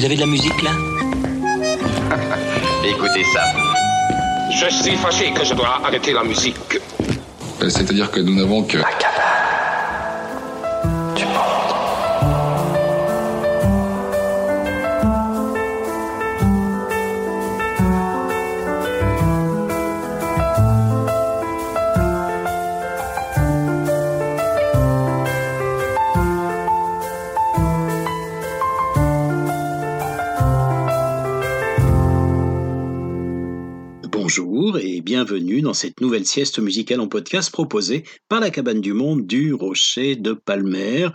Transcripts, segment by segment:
Vous avez de la musique là Écoutez ça. Je suis fâché que je dois arrêter la musique. Euh, C'est-à-dire que nous n'avons que... Fantasy. Nouvelle sieste musicale en podcast proposée par la Cabane du Monde du Rocher de Palmer.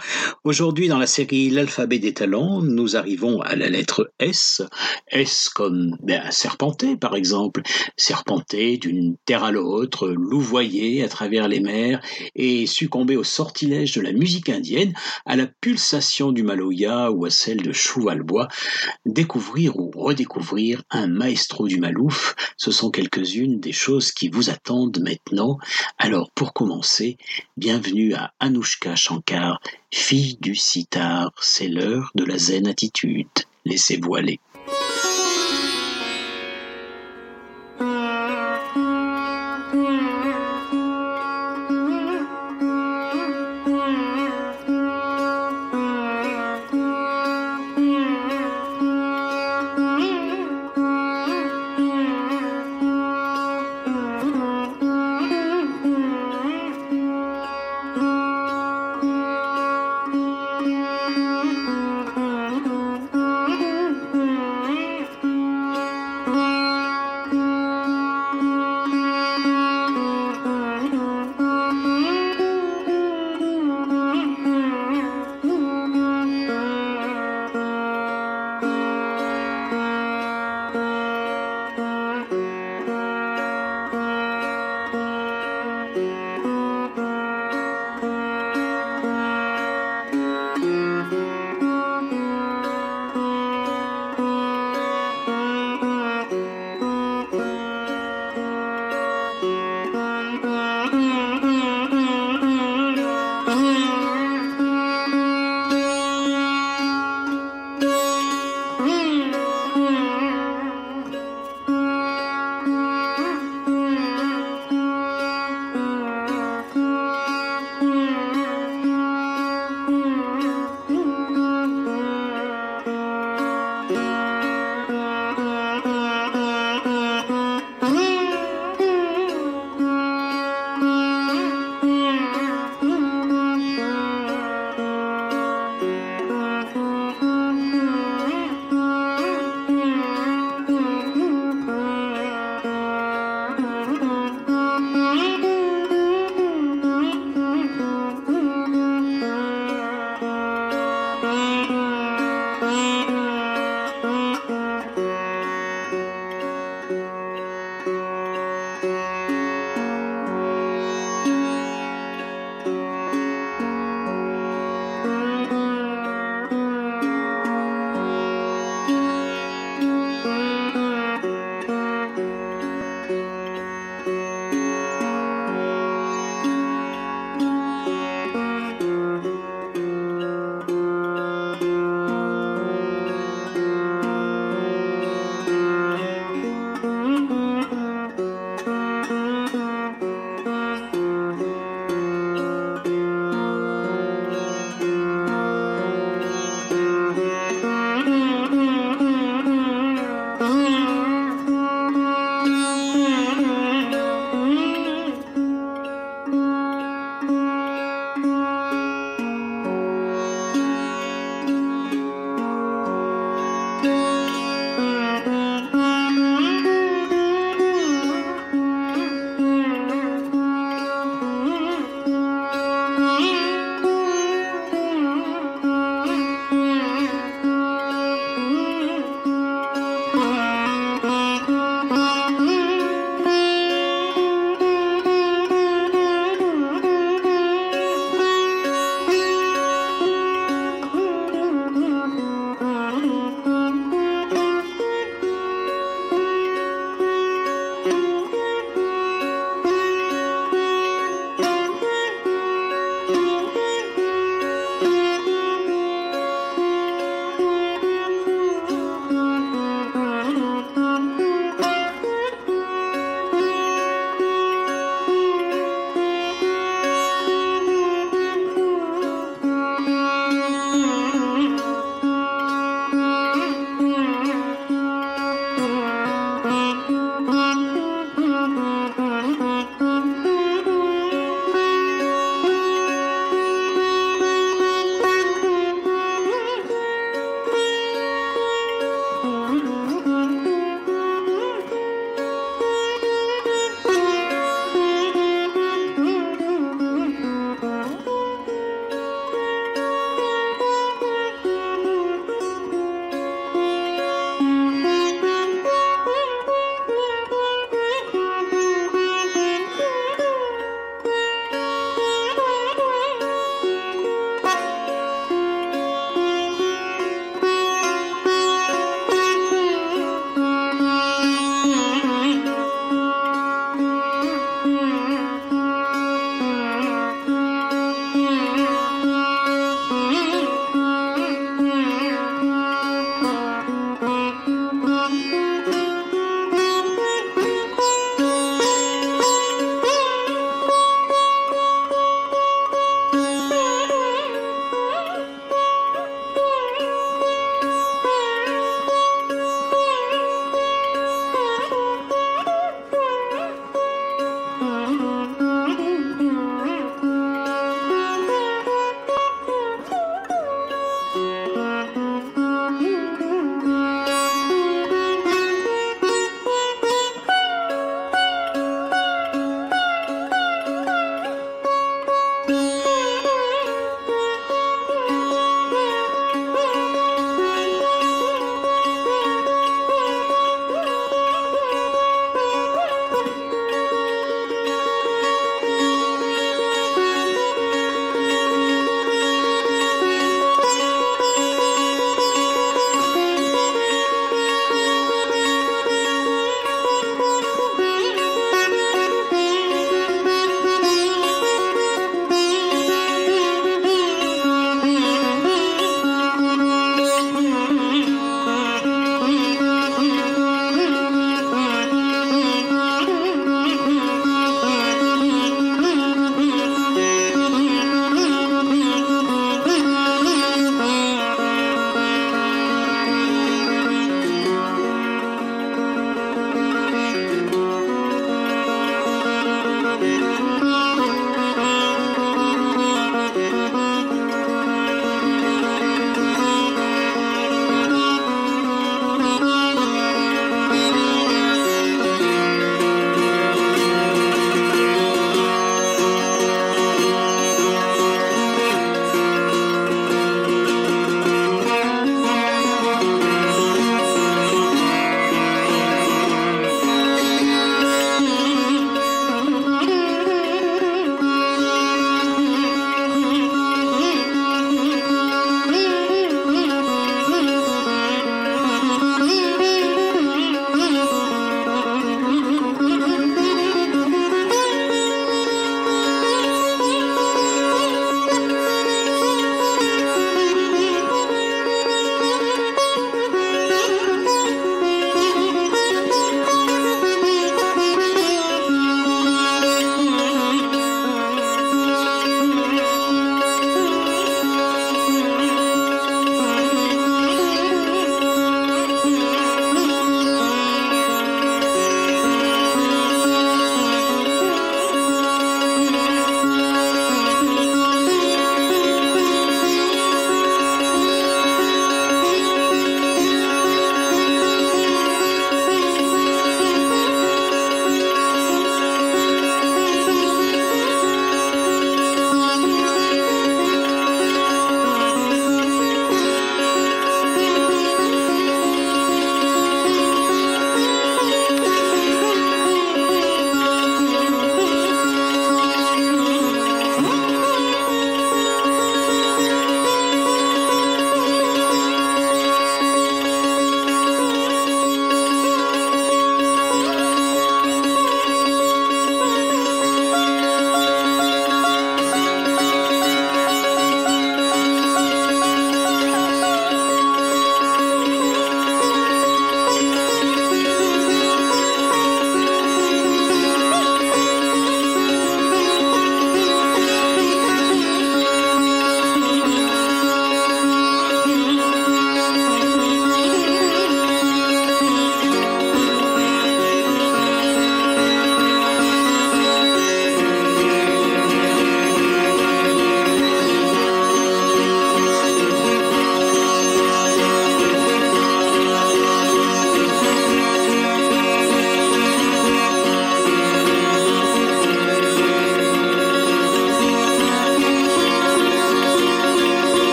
Aujourd'hui dans la série L'alphabet des talents, nous arrivons à la lettre S. S comme ben, serpenté par exemple. Serpenté d'une terre à l'autre, louvoyer à travers les mers et succomber au sortilège de la musique indienne, à la pulsation du maloya ou à celle de Chouvalbois. Découvrir ou redécouvrir un maestro du malouf, ce sont quelques-unes des choses qui vous attendent maintenant. Alors pour commencer, bienvenue à Anouchka Shankar, fille du sitar, c'est l'heure de la zen attitude. Laissez-vous aller.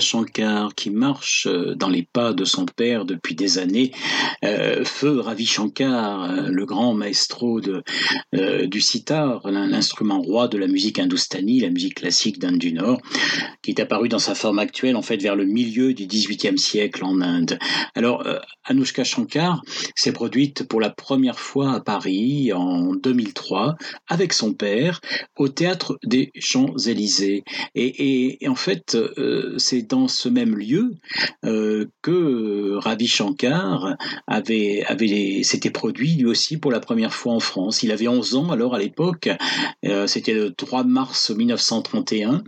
Shankar qui marche euh, dans les pas de son père depuis des années, euh, feu Ravi Shankar, euh, le grand maestro de, du sitar, l'instrument roi de la musique hindoustanie, la musique classique d'Inde du Nord, qui est apparu dans sa forme actuelle en fait vers le milieu du XVIIIe siècle en Inde. Alors Anouchka Shankar s'est produite pour la première fois à Paris en 2003 avec son père au théâtre des Champs-Élysées. Et, en fait, c'est dans ce même lieu euh, que Ravi Shankar avait, avait s'était produit lui aussi pour la première fois en France. Il avait 11 ans alors à l'époque, euh, c'était le 3 mars 1931,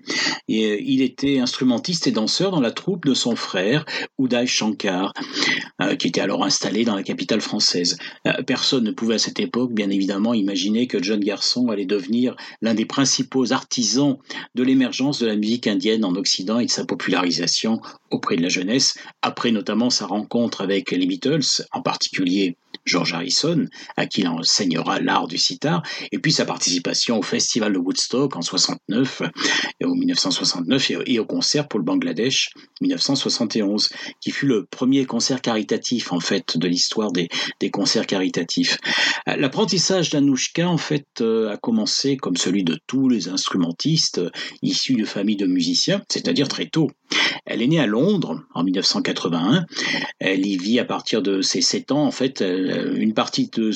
et il était instrumentiste et danseur dans la troupe de son frère, Uday Shankar, qui était alors installé dans la capitale française. personne ne pouvait à cette époque, bien évidemment, imaginer que John Garçon allait devenir l'un des principaux artisans de l'émergence de la musique indienne en Occident et de sa popularisation auprès de la jeunesse, après notamment sa rencontre avec les Beatles, en particulier George Harrison, à qui il enseignera l'art du sitar, et puis sa participation au festival de Woodstock en 69, et 1969 et au concert pour le Bangladesh 1971, qui fut le premier concert caritatif en fait de l'histoire des, des, concerts caritatifs. L'apprentissage d'Anouchka en fait euh, a commencé comme celui de tous les instrumentistes issus de familles de musiciens, c'est-à-dire très tôt. Elle est née à Londres en 1981. Elle y vit à partir de ses 7 ans. En fait, une partie de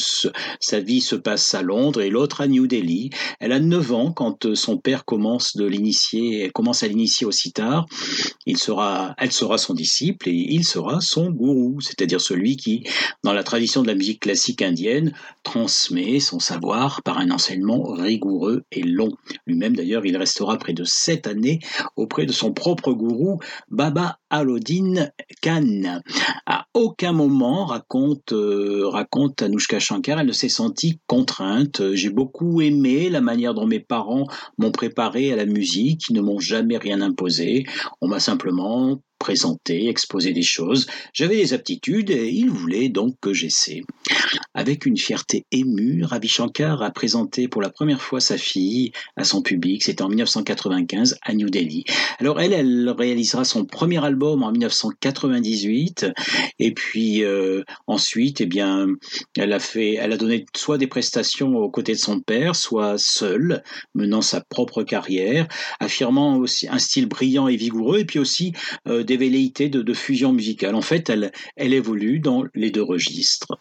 sa vie se passe à Londres et l'autre à New Delhi. Elle a 9 ans quand son père commence de l'initier, commence à l'initier au sitar. Il sera, elle sera son disciple et il sera son gourou, c'est-à-dire celui qui, dans la tradition de la musique classique indienne, transmet son savoir par un enseignement rigoureux et long. Lui-même d'ailleurs, il restera près de 7 années auprès de son propre gourou, Baba Alodin Khan. À aucun moment raconte euh, raconte Anushka Shankar, elle ne s'est sentie contrainte. J'ai beaucoup aimé la manière dont mes parents m'ont préparé à la musique, ils ne m'ont jamais rien imposé. On m'a simplement présenter, exposer des choses. J'avais des aptitudes et il voulait donc que j'essaie. Avec une fierté émue, Ravi Shankar a présenté pour la première fois sa fille à son public. C'était en 1995 à New Delhi. Alors elle, elle réalisera son premier album en 1998 et puis euh, ensuite, eh bien, elle a fait, elle a donné soit des prestations aux côtés de son père, soit seule, menant sa propre carrière, affirmant aussi un style brillant et vigoureux et puis aussi euh, des velléités de, fusion musicale. En fait, elle, elle évolue dans les deux registres.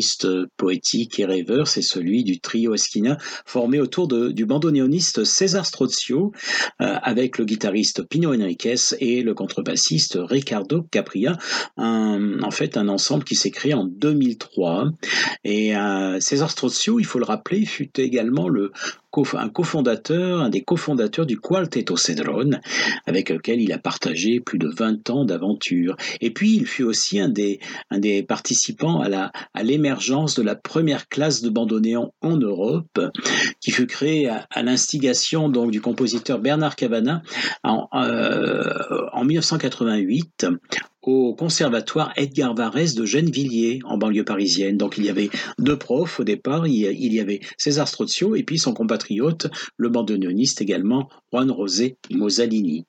Intimiste, poétique et rêveur. C'est celui du trio Esquina formé autour du bandoneoniste César Strozio avec le guitariste Pino Enriquez et le contrebassiste Ricardo Capria. en fait, un ensemble qui s'est créé en 2003. Et César Strozio, il faut le rappeler, fut également le un cofondateur, un des cofondateurs du Quarteto Cedron, avec lequel il a partagé plus de 20 ans d'aventure. Et puis, il fut aussi un des, participants à l'émergence de la première classe de bandoneon en Europe, qui fut créée à, l'instigation donc du compositeur Bernard Cabana en, euh, en 1988 au conservatoire Edgar Varese de Gennevilliers, en banlieue parisienne. Donc il y avait deux profs au départ, il y avait César Strozio et puis son compatriote, le bandoneoniste également, Juan José Mosalini.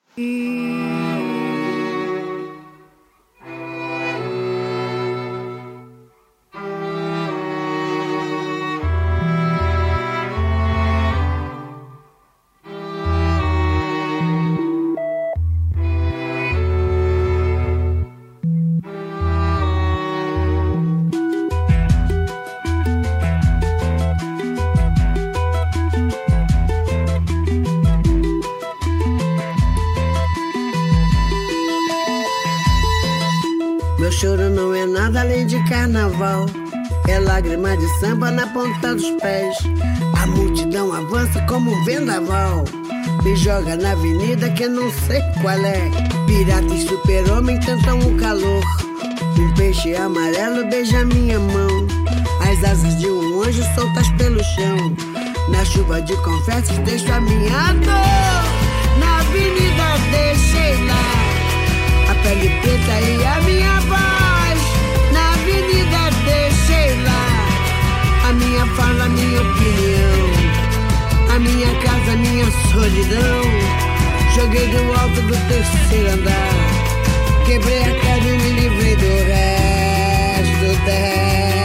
Carnaval. É lágrima de samba na ponta dos pés. A multidão avança como um vendaval. Me joga na avenida que não sei qual é. Pirata e super-homem tentam o calor. Um peixe amarelo beija minha mão. As asas de um anjo soltas pelo chão. Na chuva de confetes deixo a minha dor. Na avenida deixei lá. A pele preta e a minha voz. Fala, a minha opinião. A minha casa, a minha solidão. Joguei do alto do terceiro andar. Quebrei a cara e me livrei do resto dessa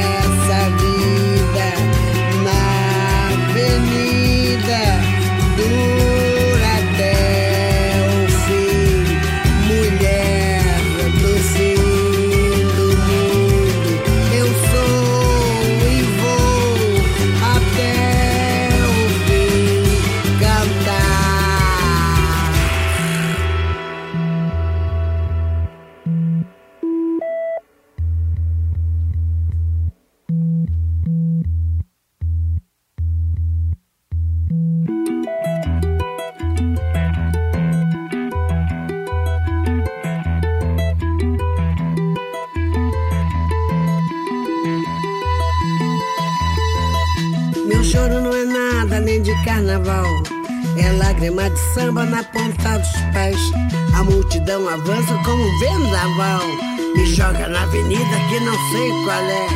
joga na avenida que não sei qual é.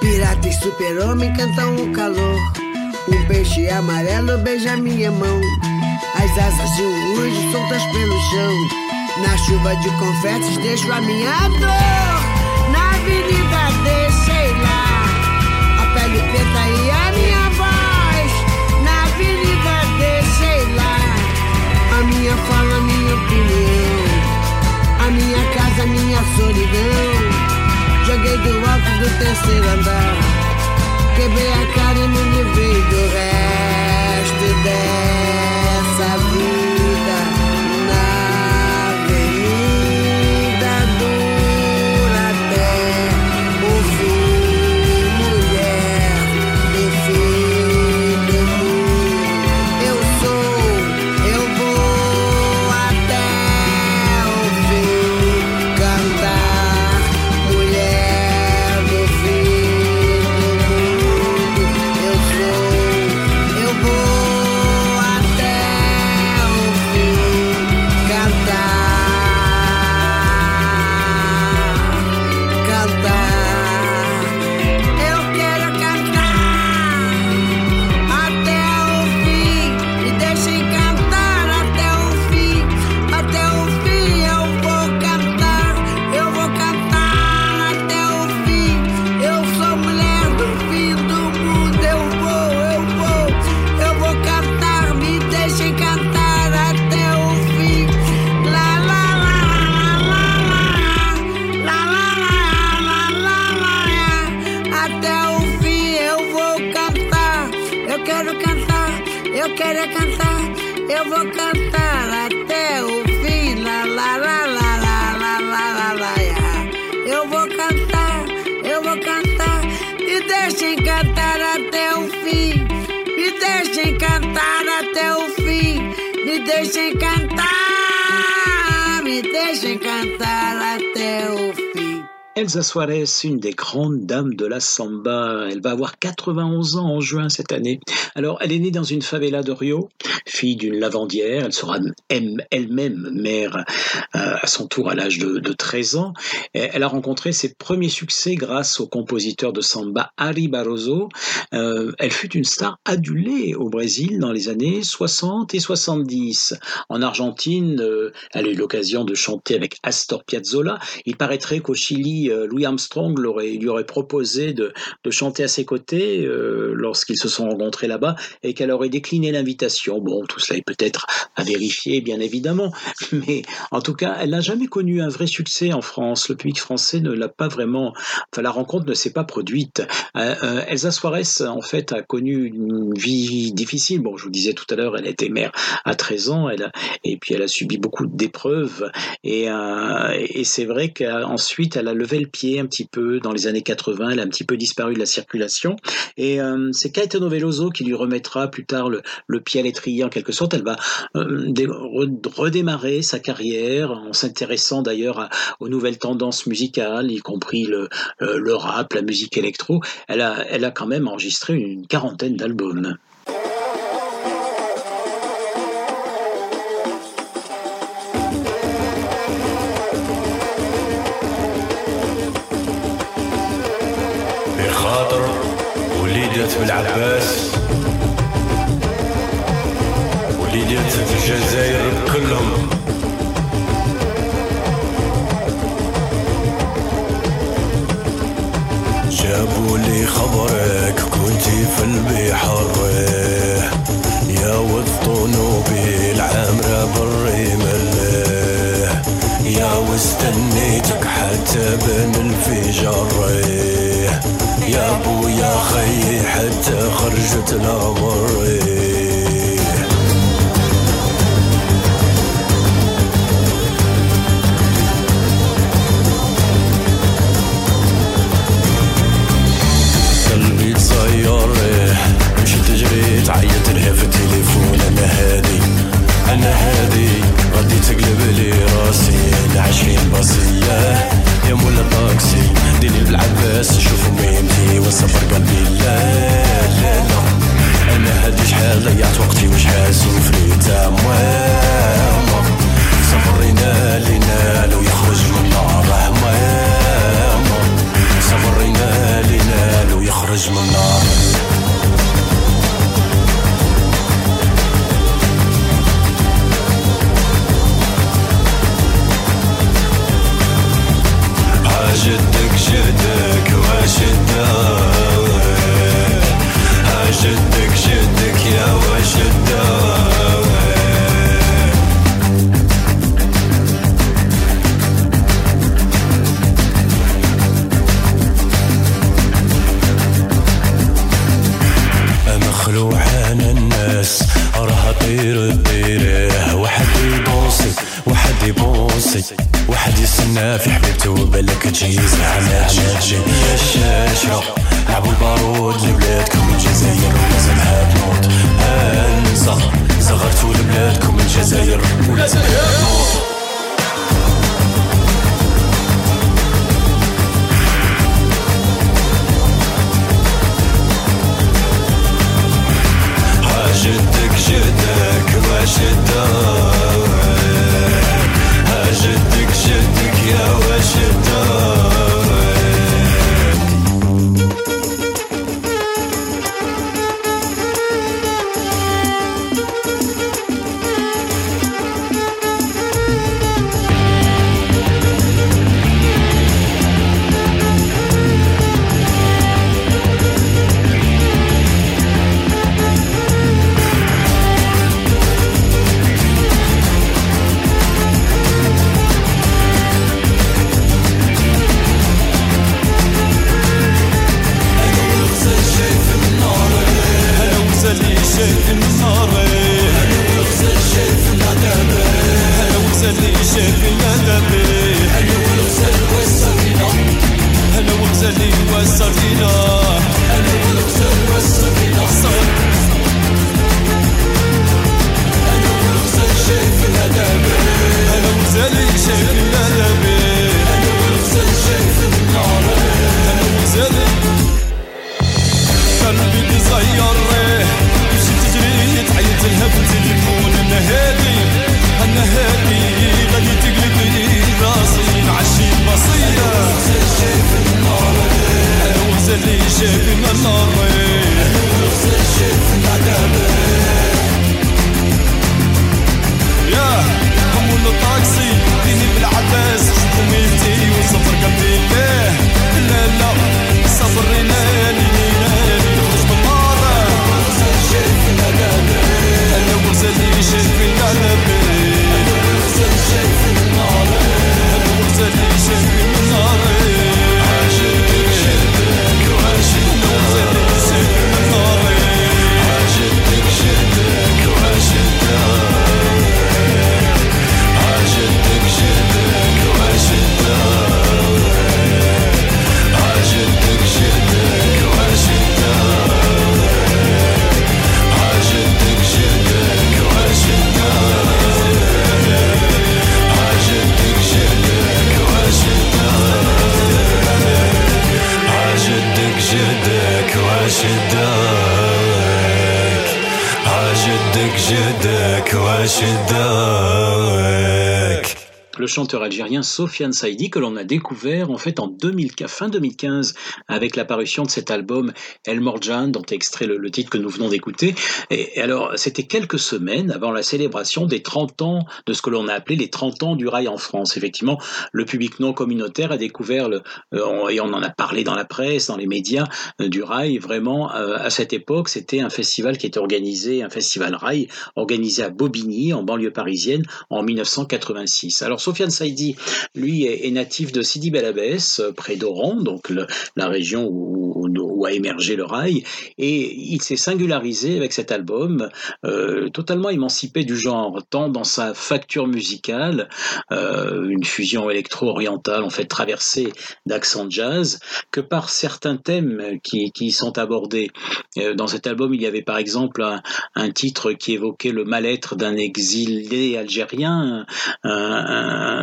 Pirata e super-homem cantam o calor. Um peixe amarelo beija minha mão. As asas de um anjo soltas pelo chão. Na chuva de confetes deixo a minha dor. Na avenida deixei lá. A pele preta e a minha minha fala, minha opinião. A a minha solidão. Joguei do alto do terceiro andar. Quebrei a cara e me livrei do resto dessa vida. Elsa Suarez, une des grandes dames de la samba. Elle va avoir 91 ans en juin cette année. Alors, elle est née dans une favela de Rio, fille d'une lavandière. Elle sera elle-même mère euh, à son tour à l'âge de, de, 13 ans. Elle a rencontré ses premiers succès grâce au compositeur de samba Ari Barroso. Euh, elle fut une star adulée au Brésil dans les années 60 et 70. En Argentine, euh, elle a eu l'occasion de chanter avec Astor Piazzolla. Il paraîtrait qu'au Chili, Louis Armstrong lui aurait proposé de, chanter à ses côtés lorsqu'ils se sont rencontrés là-bas et qu'elle aurait décliné l'invitation. Bon, tout cela est peut-être à vérifier, bien évidemment, mais en tout cas, elle n'a jamais connu un vrai succès en France. Le public français ne l'a pas vraiment. Enfin, la rencontre ne s'est pas produite. Euh, Elsa Suarez, en fait, a connu une vie difficile. Bon, je vous disais tout à l'heure, elle était mère à 13 ans, elle et puis elle a subi beaucoup d'épreuves. Et, et c'est vrai qu'ensuite, elle a levé le pied un petit peu dans les années 80, elle a un petit peu disparu de la circulation. Et euh, c'est Caetano Veloso qui lui remettra plus tard le, pied à l'étrier en quelque sorte. Elle va euh, redémarrer sa carrière en s'intéressant d'ailleurs aux nouvelles tendances musicales, y compris le, euh, le rap, la musique électro. Elle a, elle a quand même enregistré une quarantaine d'albums. وليدات بالعباس الجزائر كلهم. جابوا لي خبرك كنتي في البحر. يا والطنوبي العامرة بالرمل يا واستنيتك حتى بين الفجر. يا ابو يا خي حتى خرجت الامر جريت عيط لها في التليفون أنا هادي أنا هادي. غادي تقلب لي راسي العشرين باصية يا مولا طاكسي ديني بالعباس. شوفوا ميمتي وصفر قلبي. لا لا لا. أنا هادي شحال ضيعت وقتي وشحال سوفريت. ماما صبرينا لينا لو يخرج من النار. ماما صبرينا لينا لو يخرج من النار. جدك جدك واش the Lord le algérien Sofiane Saïdi que l'on a découvert en fait en 2000, fin 2015 avec l'apparition de cet album El Morjan dont est extrait le, titre que nous venons d'écouter. Et, et, alors c'était quelques semaines avant la célébration des 30 ans de ce que l'on a appelé les 30 ans du rail en France. Effectivement, le public non communautaire a découvert le, euh, et on en a parlé dans la presse, dans les médias euh, du rail. Vraiment, euh, à cette époque, c'était un festival qui était organisé, un festival rail organisé à Bobigny en banlieue parisienne en 1986. Alors Sofiane Saïdi, lui, est, natif de Sidi Bel Abbès, près d'Oran, donc la région où, a émergé le rail, et il s'est singularisé avec cet album, euh, totalement émancipé du genre, tant dans sa facture musicale, euh, une fusion électro-orientale en fait traversée d'accents jazz, que par certains thèmes qui, sont abordés. Euh, dans cet album, il y avait par exemple un, titre qui évoquait le mal-être d'un exilé algérien,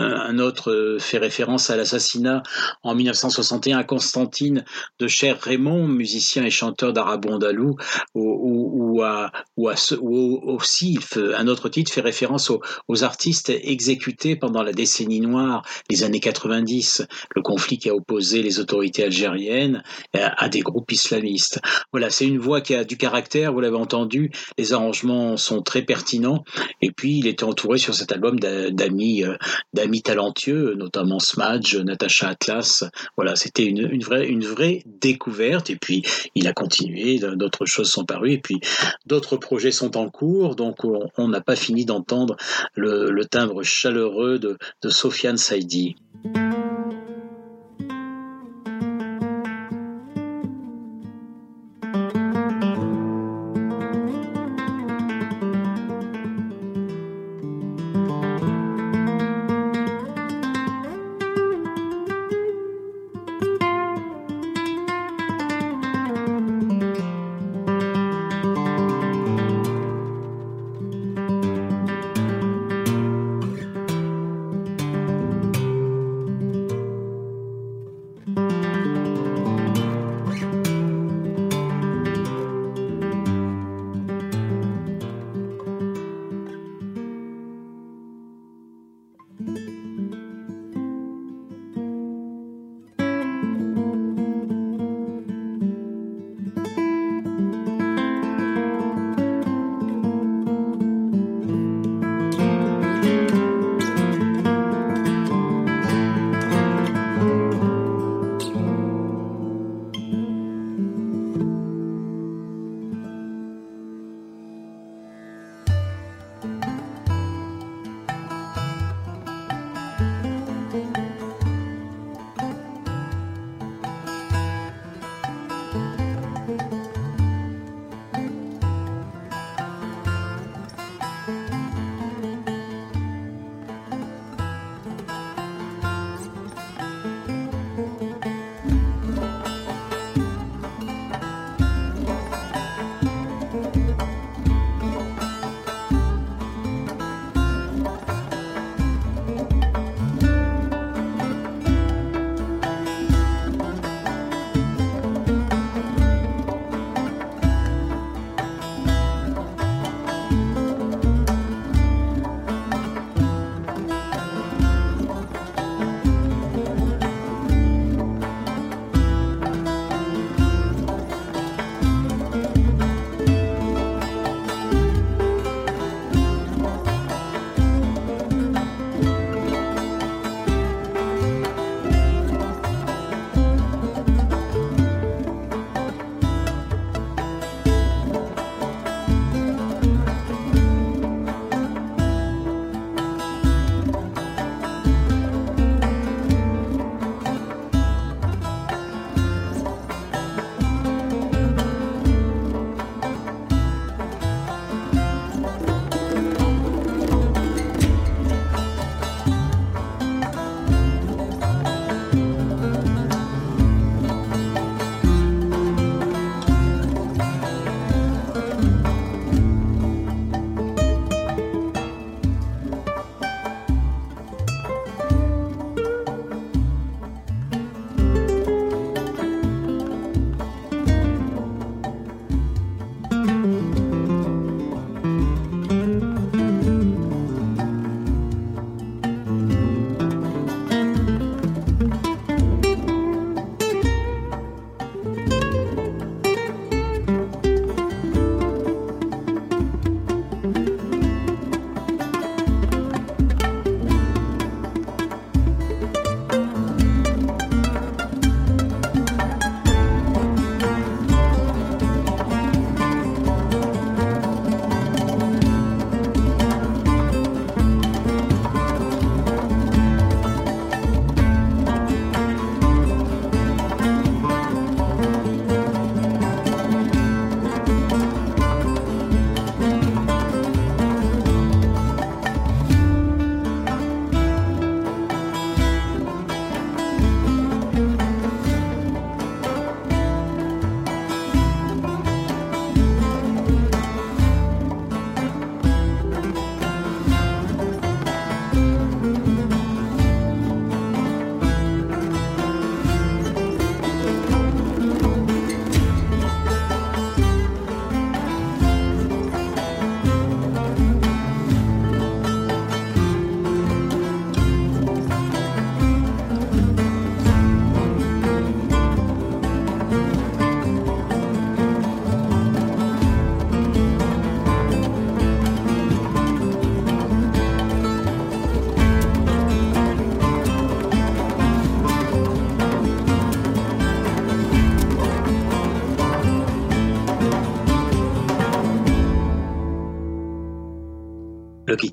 un autre fait référence à l'assassinat en 1961 à Constantine de Cher Raymond, musicien et chanteur d'arabe andalou, ou, ou, aussi un autre titre fait référence aux, artistes exécutés pendant la décennie noire, les années 90, le conflit qui a opposé les autorités algériennes à, à des groupes islamistes. Voilà, c'est une voix qui a du caractère, vous l'avez entendu, les arrangements sont très pertinents, et puis il était entouré sur cet album d'amis d'amis talentueux, notamment Smadge, Natacha Atlas. Voilà, c'était une, vraie, une vraie découverte. Et puis, il a continué, d'autres choses sont parues, et puis d'autres projets sont en cours. Donc, on n'a pas fini d'entendre le, timbre chaleureux de, de Sofiane Saidi.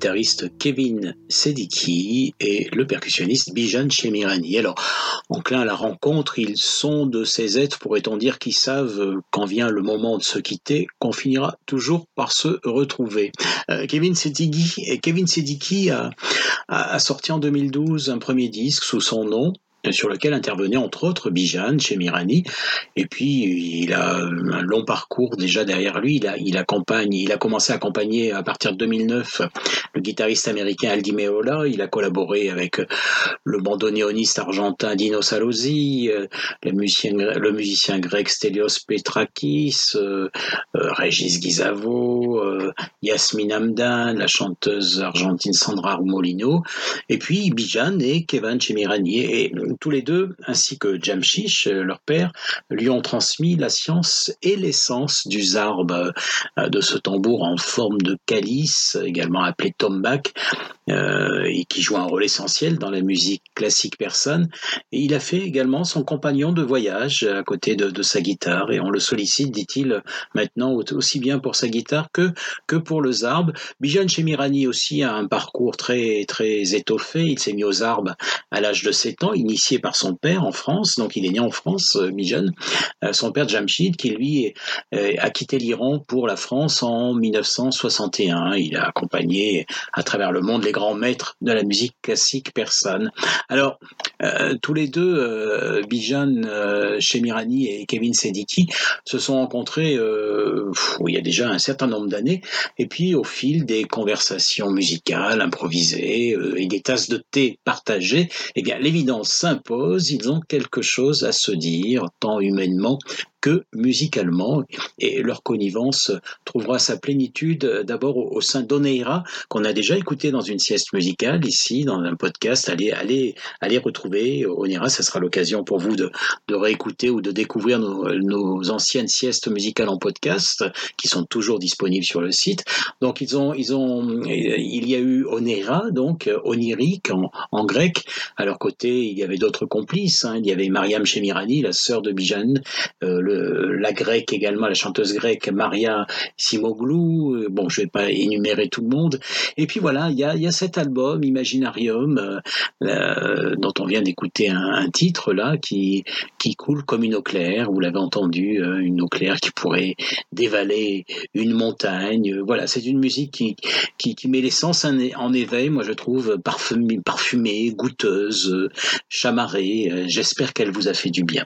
Guitariste Kevin Sediki et le percussionniste Bijan Chemirani. Alors, en clin à la rencontre, ils sont de ces êtres, pourrait-on dire, qui savent quand vient le moment de se quitter, qu'on finira toujours par se retrouver. Euh, Kevin Sediki, Kevin a sorti en 2012 un premier disque sous son nom, sur lequel intervenait entre autres Bijan chez Mirani. Et puis il a un long parcours déjà derrière lui. Il a, il accompagne, il a commencé à accompagner à partir de 2009 le guitariste américain Aldi Meola. Il a collaboré avec le bandoneoniste argentin Dino Salosi, le musicien, le grec Stelios Petrakis, euh, euh, Régis Guizavo, euh, Yasmin Hamdan, la chanteuse argentine Sandra Molino, et puis Bijan et Kevin Chemirani. Tous les deux, ainsi que Jamshish, euh, leur père, lui ont transmis la science et l'essence du zarb, euh, de ce tambour en forme de calice, également appelé tombak, euh, et qui joue un rôle essentiel dans la musique classique persane. Il a fait également son compagnon de voyage à côté de, sa guitare, et on le sollicite, dit-il, maintenant aussi bien pour sa guitare que, que pour le zarb. Bijan Chemirani aussi a un parcours très, très étoffé. Il s'est mis aux zarbes à l'âge de 7 ans, par son père en France, donc il est né en France, euh, mi-jeune, euh, son père Jamshid, qui lui euh, a quitté l'Iran pour la France en 1961. Il a accompagné à travers le monde les grands maîtres de la musique classique persane. Alors, tous les deux, Bijan Chemirani et Kevin Sediki, se sont rencontrés il y a déjà un certain nombre d'années, et puis au fil des conversations musicales improvisées et des tasses de thé partagées, eh bien l'évidence ils ont quelque chose à se dire, tant humainement que musicalement. Et leur connivence trouvera sa plénitude d'abord au, sein d'Oneira, qu'on a déjà écouté dans une sieste musicale ici, dans un podcast. Allez, allez, allez retrouver Oneira, ça sera l'occasion pour vous de, de, réécouter ou de découvrir nos, anciennes siestes musicales en podcast, qui sont toujours disponibles sur le site. Donc ils ont, ils ont, il y a eu Oneira, donc onirique en, grec. À leur côté, il y avait d'autres complices. Hein. Il y avait Mariam Chemirani, la sœur de Bijan, euh, la grecque également, la chanteuse grecque Maria Simoglou. Euh, bon, je vais pas énumérer tout le monde. Et puis voilà, il y a, cet album Imaginarium euh, euh, dont on vient d'écouter un, titre là qui qui coule comme une eau claire. Vous l'avez entendu, une eau claire qui pourrait dévaler une montagne. Voilà, c'est une musique qui qui, qui met l'essence en, éveil. Moi, je trouve parfumée, parfumée goûteuse, chamarrée. J'espère qu'elle vous a fait du bien.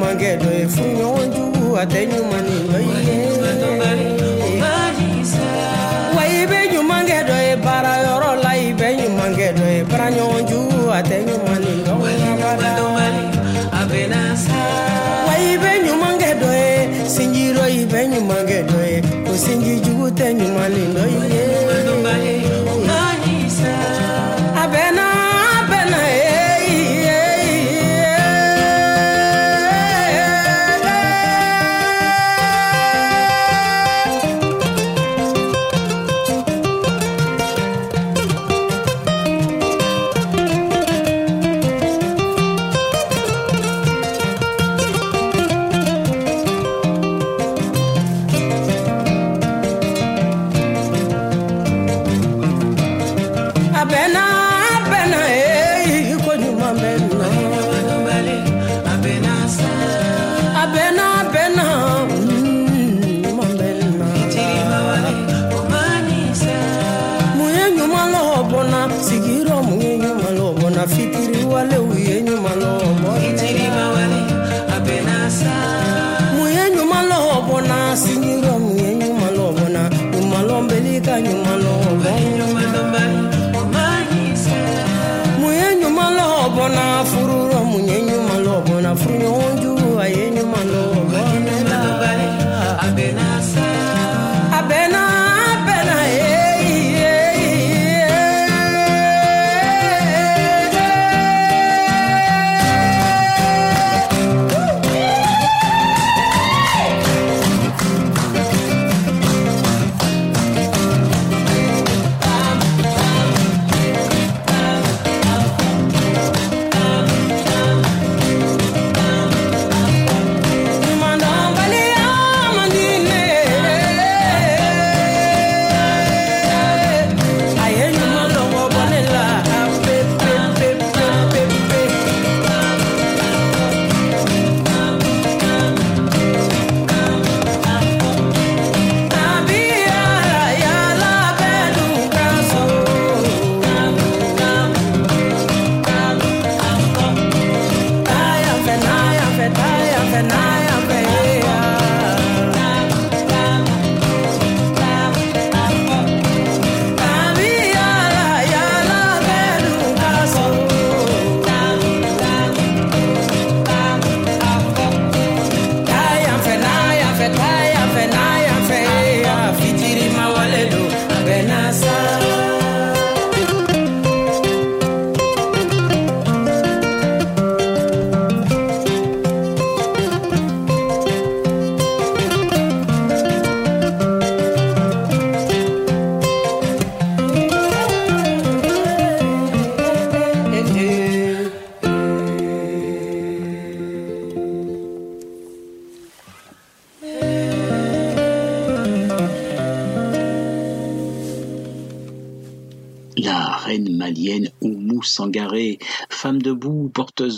mangedo efunyo onju atenyuma waibe ɲumangedo ye baara yɔrɔ la i bɛ ɲumangedo ye bara ɲɔgɔn jugu a tɛ ɲuman ni waibe ɲumangedo ye sinjiro i bɛ ɲumangedo ye o sinji jugu tɛ ɲuman ni dɔ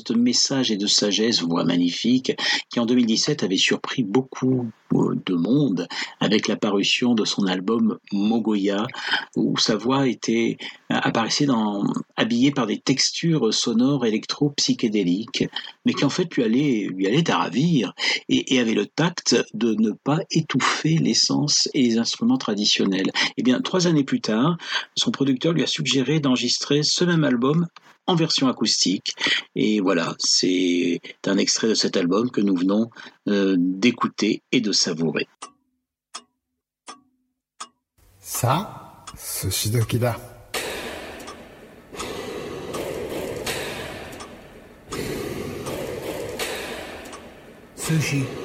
porteuse de messages et de sagesse, voix magnifique, qui en 2017 avait surpris beaucoup de monde avec la parution de son album Mogoya, où sa voix était apparaissait dans, par des textures sonores électro-psychédéliques, mais qui en fait lui allait, lui allait à ravir et, avait le tact de ne pas étouffer l'essence et les instruments traditionnels. Et eh bien, trois années plus tard, son producteur lui a suggéré d'enregistrer ce même album en version acoustique. Et voilà, c'est un extrait de cet album que nous venons euh, d'écouter et de savourer. Ça, sushi da.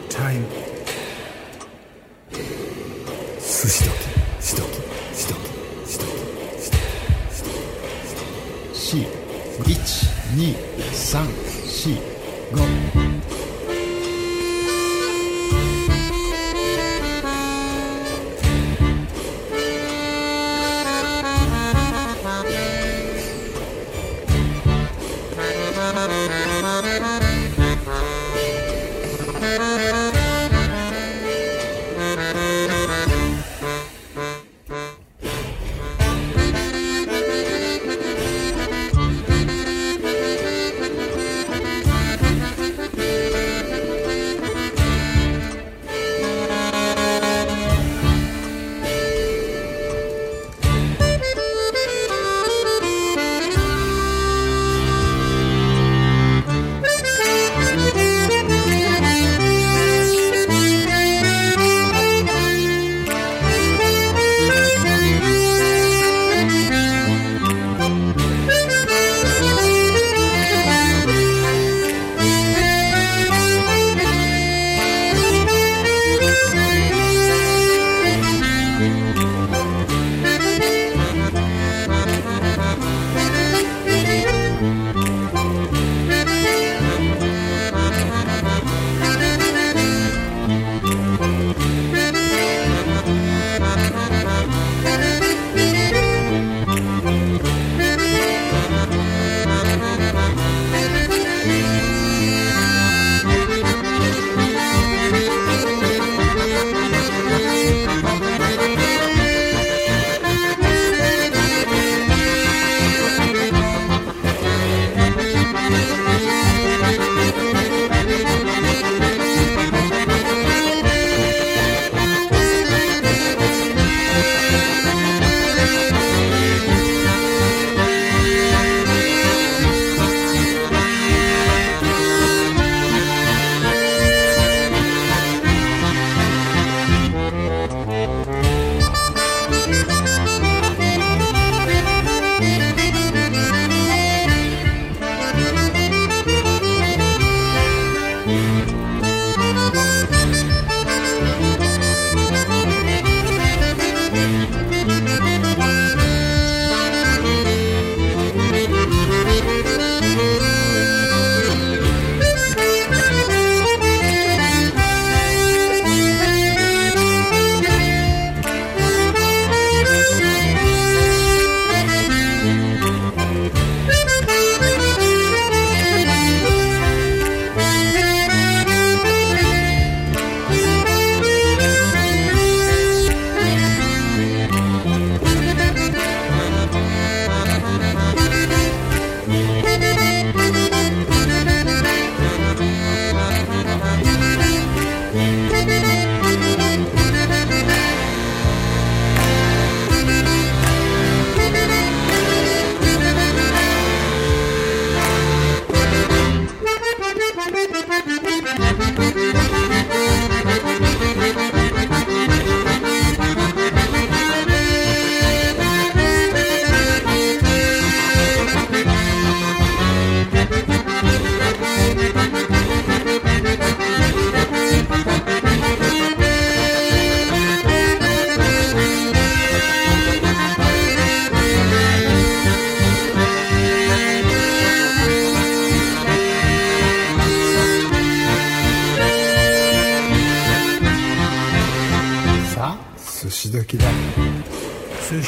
タイム。す寿司時しときしときしときしときし1 2 3 4 5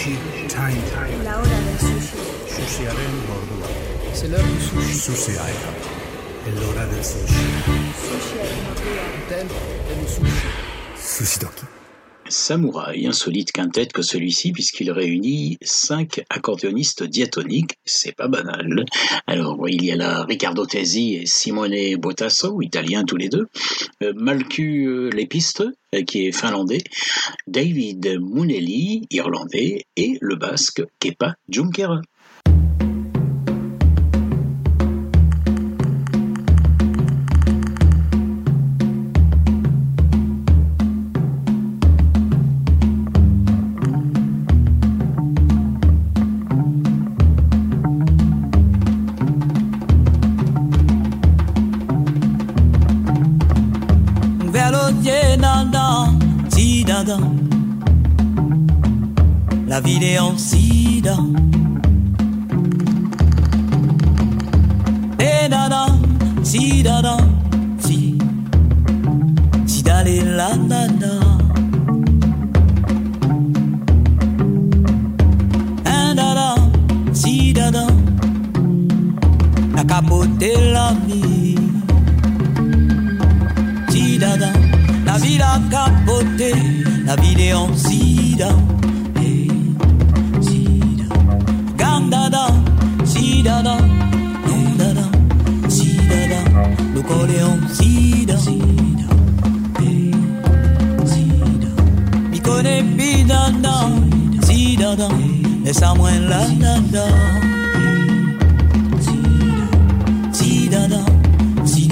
Sushi Time. La hora del sushi. Sushi Sushiaren gordua. Zelaren sushi. Sushi aira. El hora del sushi. Sushi Sushiaren gordua. Del, del sushi. Sushi doki. Samouraï, insolite quintet que celui-ci puisqu'il réunit cinq accordéonistes diatoniques, c'est pas banal. Alors il y a là Riccardo Tesi et Simone Botasso, italiens tous les deux, euh, Malku euh, Lepiste, euh, qui est finlandais, David Munelli, irlandais, et le basque Kepa Juncker. La ville est en sida. Et dada, si dada, si. Si d'aller la dada. Un dada, si dada. La capote la vie. Si dada. La ville a capoté, la ville est en sida. Si dada, non dada, si dada. Le corps est en sida. Sida. Eh, sida. Mi connaît pi dada, si dada. Laisse-moi la dada. Sida. Si dada, si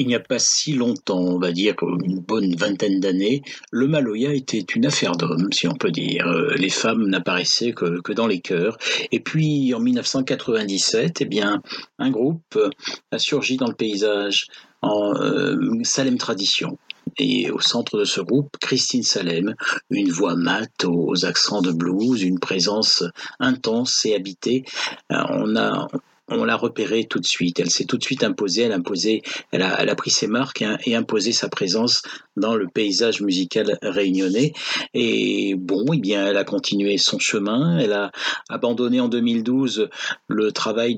il n'y a pas si longtemps, on va dire une bonne vingtaine d'années, le Maloya était une affaire d'hommes, si on peut dire. Euh, les femmes n'apparaissaient que, dans les chœurs. Et puis en 1997, eh bien, un groupe a surgi dans le paysage en euh, Salem Tradition. Et au centre de ce groupe, Christine Salem, une voix mate aux accents de blues, une présence intense et habitée. Euh, on a on l'a repérée tout de suite. Elle s'est tout de suite imposée. Elle elle a, elle a pris ses marques et imposé sa présence dans le paysage musical réunionnais. Et bon, eh bien, elle a continué son chemin. Elle a abandonné en 2012 le travail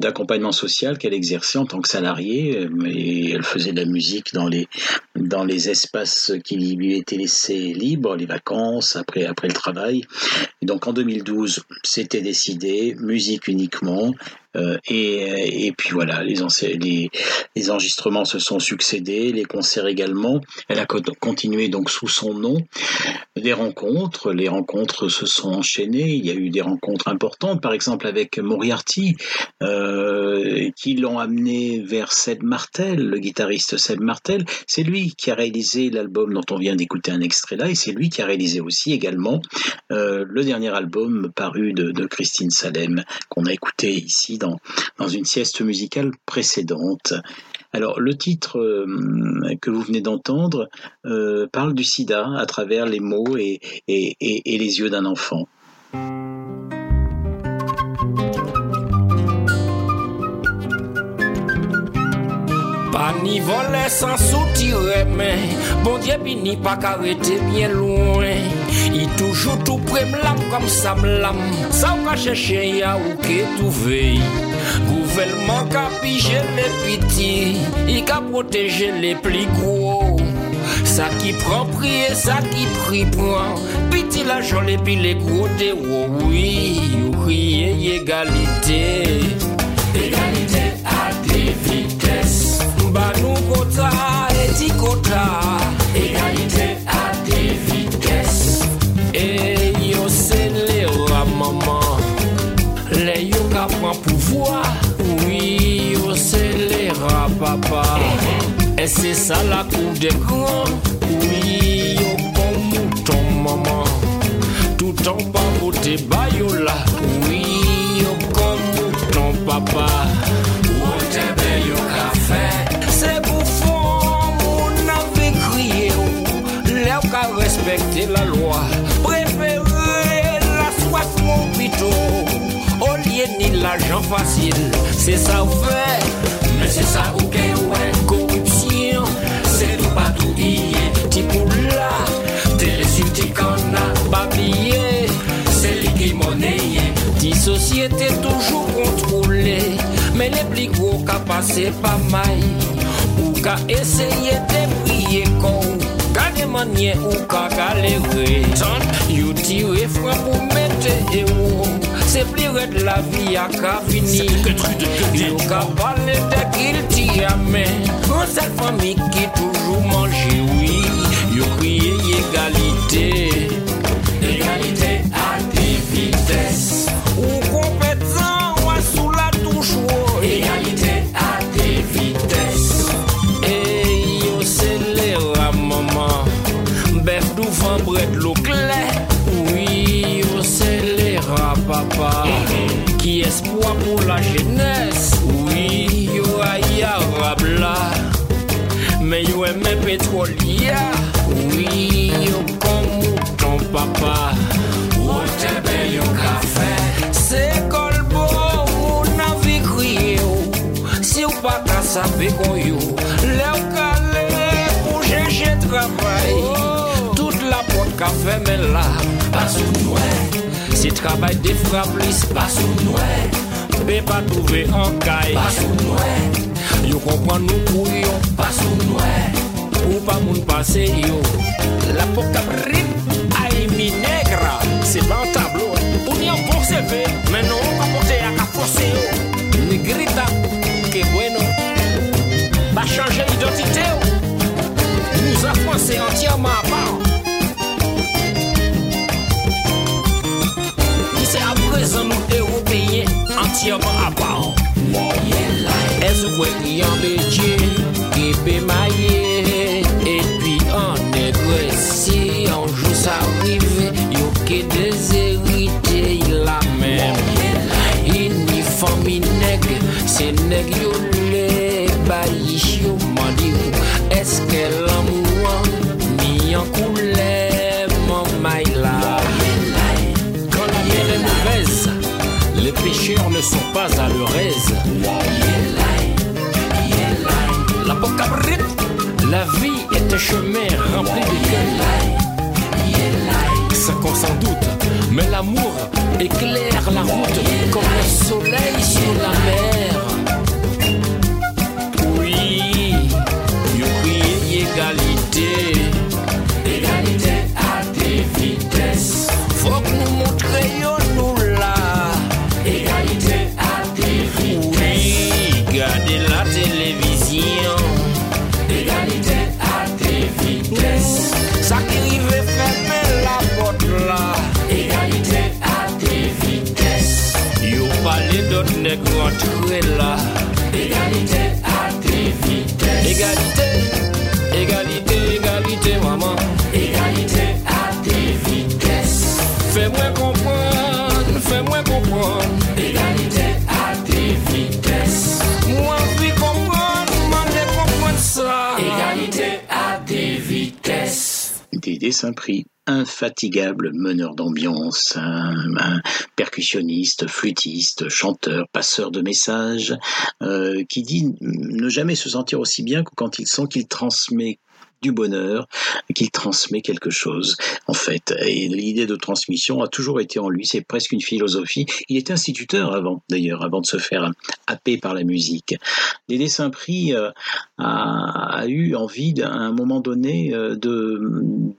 d'accompagnement social qu'elle exerçait en tant que salariée, mais elle faisait de la musique dans les dans les espaces qui lui étaient laissés libres, les vacances, après après le travail. Donc en 2012, c'était décidé, musique uniquement. Euh, et, et, puis voilà, les, enregistrements se sont succédés, les concerts également. Elle a continué donc sous son nom. Des rencontres, les rencontres se sont enchaînées. Il y a eu des rencontres importantes, par exemple avec Moriarty, euh, qui l'ont amené vers Seb Martel, le guitariste Seb Martel. C'est lui qui a réalisé l'album dont on vient d'écouter un extrait là, et c'est lui qui a réalisé aussi également euh, le dernier album paru de, Christine Salem qu'on a écouté ici dans une sieste musicale précédente. Alors le titre euh, que vous venez d'entendre euh, parle du sida à travers les mots et, et, les yeux d'un enfant. I toujou tou pre mlam kom sa mlam Sa ou ka chèche ya ou ke tou vey Gouvernement ka pije le piti I ka proteje le pli gros. Sa ki pran priye, sa ki pri pran Piti la jol epi le gros de wou Ou kriye egalite Egalite a de vites Ba nou kota eti kota Egalite a E se sa la kou de gran Oui, yo bon mouton maman. Tout an pa pote bayo la Oui, yo kon mouton papa. Wote be yo kafe Se pou moun ave kriye ou Le ou ka respekte la loi. Prefere la soif mon pito. O liye ni la jan fasil Se sa ou fe Men se sa ou ke ou e kou iye Ti pou la Te resulti kan a babye Se li ki moneye Ti sosyete toujou kontrole Men le pli gwo ka pase pa may Ou ka eseye te priye kon Gade manye ou ka galere Tan yu tire fran pou mette e ou Se pli red la vi a ka vini Yu ka pale de kil ti amen sel fami ki toujou manje, oui, yo kriye egalite. petrolier Oui, yo kon mouton papa. Ou te be yo kafe Se kolbo ou nan vi kriye ou Si ou pa ka sape kon yo Le ou kale pou jeje travay Tout la pot kafe men la Pasou noue Si travay de frap lis Pasou noue Be pa touve an kay Pasou noue Yo kompran nou pou yon Pasou noue Ou pa moun pase yo. La pok tap rip A imi negra. Se pa an tablo Ou ni an pok se ve Menon ou pa pote a ka fose yo Negrita Ke bueno. Ba chanje identite yo. Nou a franse entyama apan Se a prezan nou europeye Entyama apan Moyen la E zwe yon beje Gebe maye Ke qui déshérité la même. Il ni famille nèg, c'est nèg yo baillis yo couleur mon maïla. Quand la les pêcheurs ne sont pas à leur aise. La la vie est un chemin rempli de. S'en doute, mais l'amour éclaire la route comme le soleil sur la mer. Nègres entrer là, égalité à des vitesses. Égalité, égalité, égalité, maman. Égalité à des vitesses. Fais-moi comprendre, fais-moi comprendre. Égalité à des vitesses. Moi, envie comprendre, moi, de comprendre ça. Égalité à des vitesses. Dédé Saint-Prix, infatigable meneur d'ambiance, un, percussionniste, flûtiste, chanteur, passeur de messages, euh, qui dit ne jamais se sentir aussi bien que quand il sent qu'il transmet du bonheur, qu'il transmet quelque chose, en fait. Et l'idée de transmission a toujours été en lui, c'est presque une philosophie. Il était instituteur avant, d'ailleurs, avant de se faire happer par la musique. Dédé Saint-Prix euh, a, eu envie, à un moment donné, euh, de,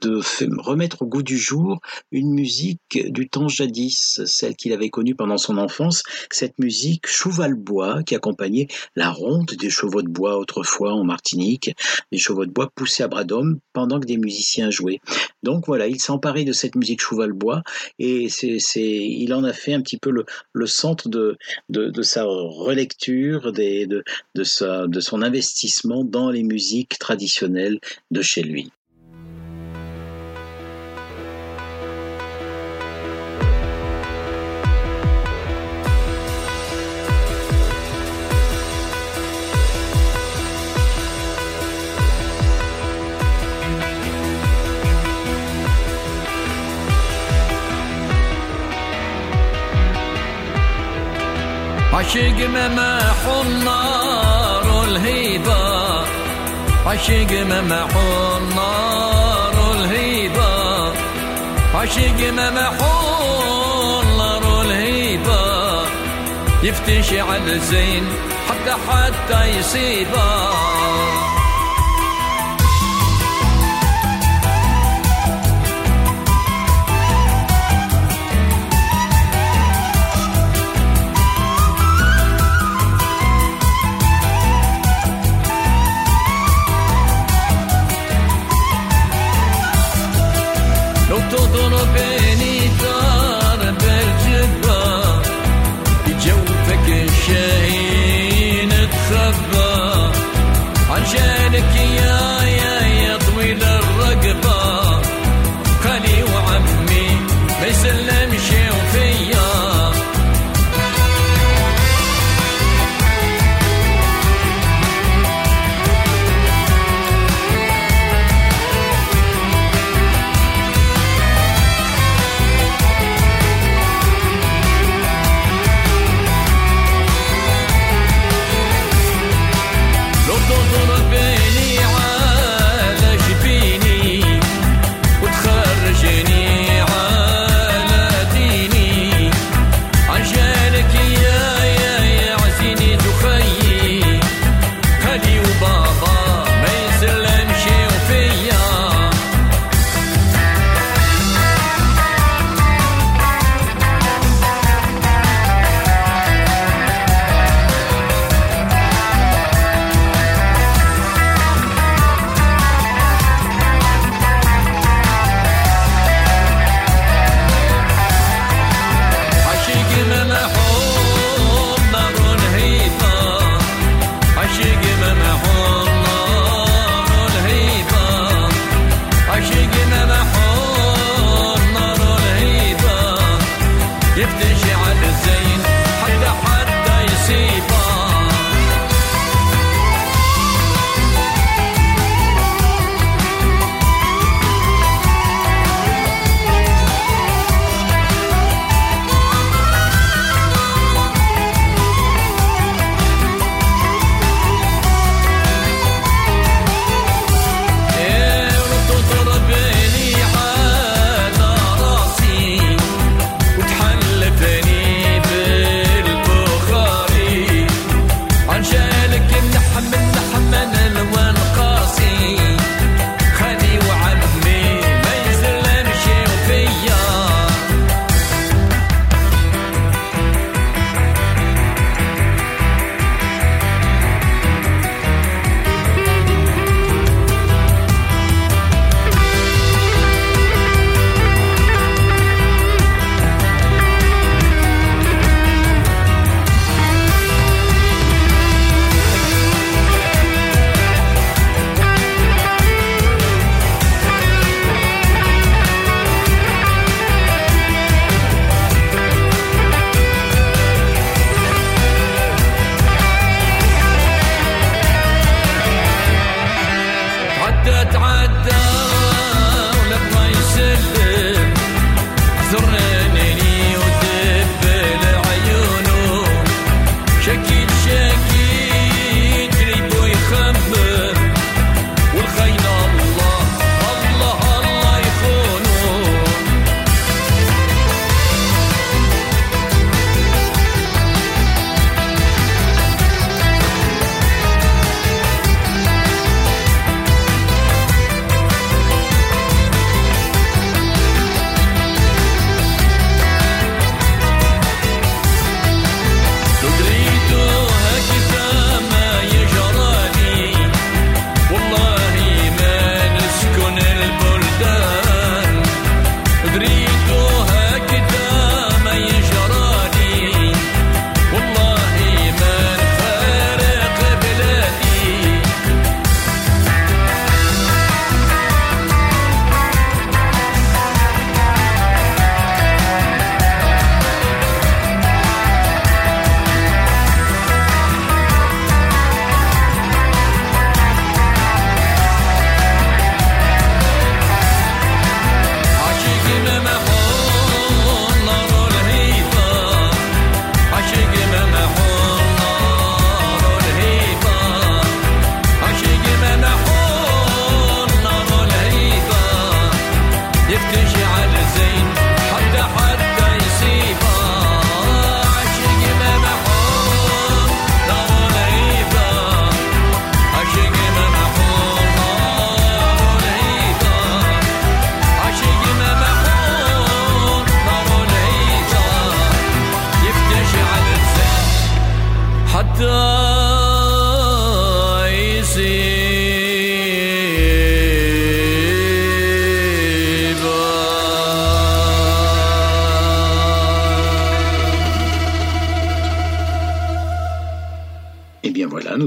de remettre au goût du jour une musique du temps jadis, celle qu'il avait connue pendant son enfance, cette musique Chouval-Bois, qui accompagnait la ronde des chevaux de bois autrefois en Martinique, des chevaux de bois poussés à pendant que des musiciens jouaient. Donc voilà, il emparé de cette musique Chouval-Bois et il en a fait un petit peu le, centre de, sa relecture, de son investissement dans les musiques traditionnelles de chez lui. عشق ممح النار الهيبة. عشق ممح النار الهيبة. عشق ممح النار الهيبة. يفتش على الزين حتى حتى يصيبه. todo no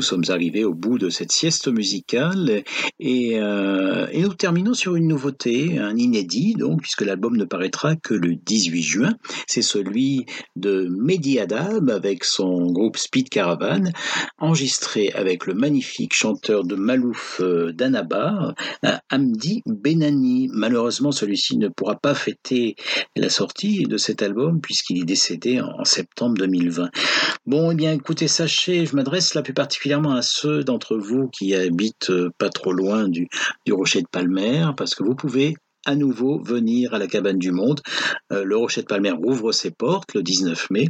sommes arrivés au bout de cette sieste musicale et, euh, et nous terminons sur une nouveauté, un inédit donc, puisque l'album ne paraîtra que le 18 juin. C'est celui de Mehdi Adab avec son groupe Speed Caravan, enregistré avec le magnifique chanteur de Malouf euh, d'Annaba, euh, Hamdi Benani. Malheureusement, celui-ci ne pourra pas fêter la sortie de cet album puisqu'il est décédé en, septembre 2020. Bon, eh bien, écoutez, sachez, je m'adresse là plus particulièrement à ceux d'entre vous qui habitent euh, pas trop loin du, du Rocher de Palmer, parce que vous pouvez à nouveau venir à la cabane du monde. Euh, le Rocher de Palmer ouvre ses portes le 19 mai.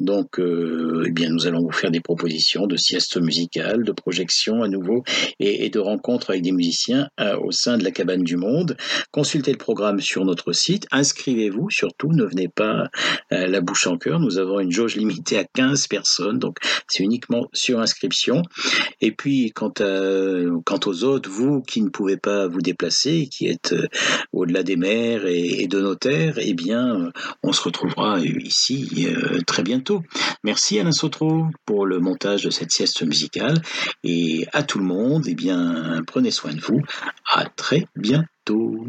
Donc, euh, eh bien, nous allons vous faire des propositions de sieste musicale, de projections à nouveau et, de rencontres avec des musiciens euh, au sein de la cabane du monde. Consultez le programme sur notre site. Inscrivez-vous surtout. Ne venez pas la bouche en cœur. Nous avons une jauge limitée à 15 personnes. Donc, c'est uniquement sur inscription. Et puis, quant, à, quant aux autres, vous qui ne pouvez pas vous déplacer, qui êtes au-delà des mers et, de nos terres, eh bien, on se retrouvera ici euh, très bientôt. Merci Alain Sotro pour le montage de cette sieste musicale et à tout le monde, eh bien, prenez soin de vous. À très bientôt.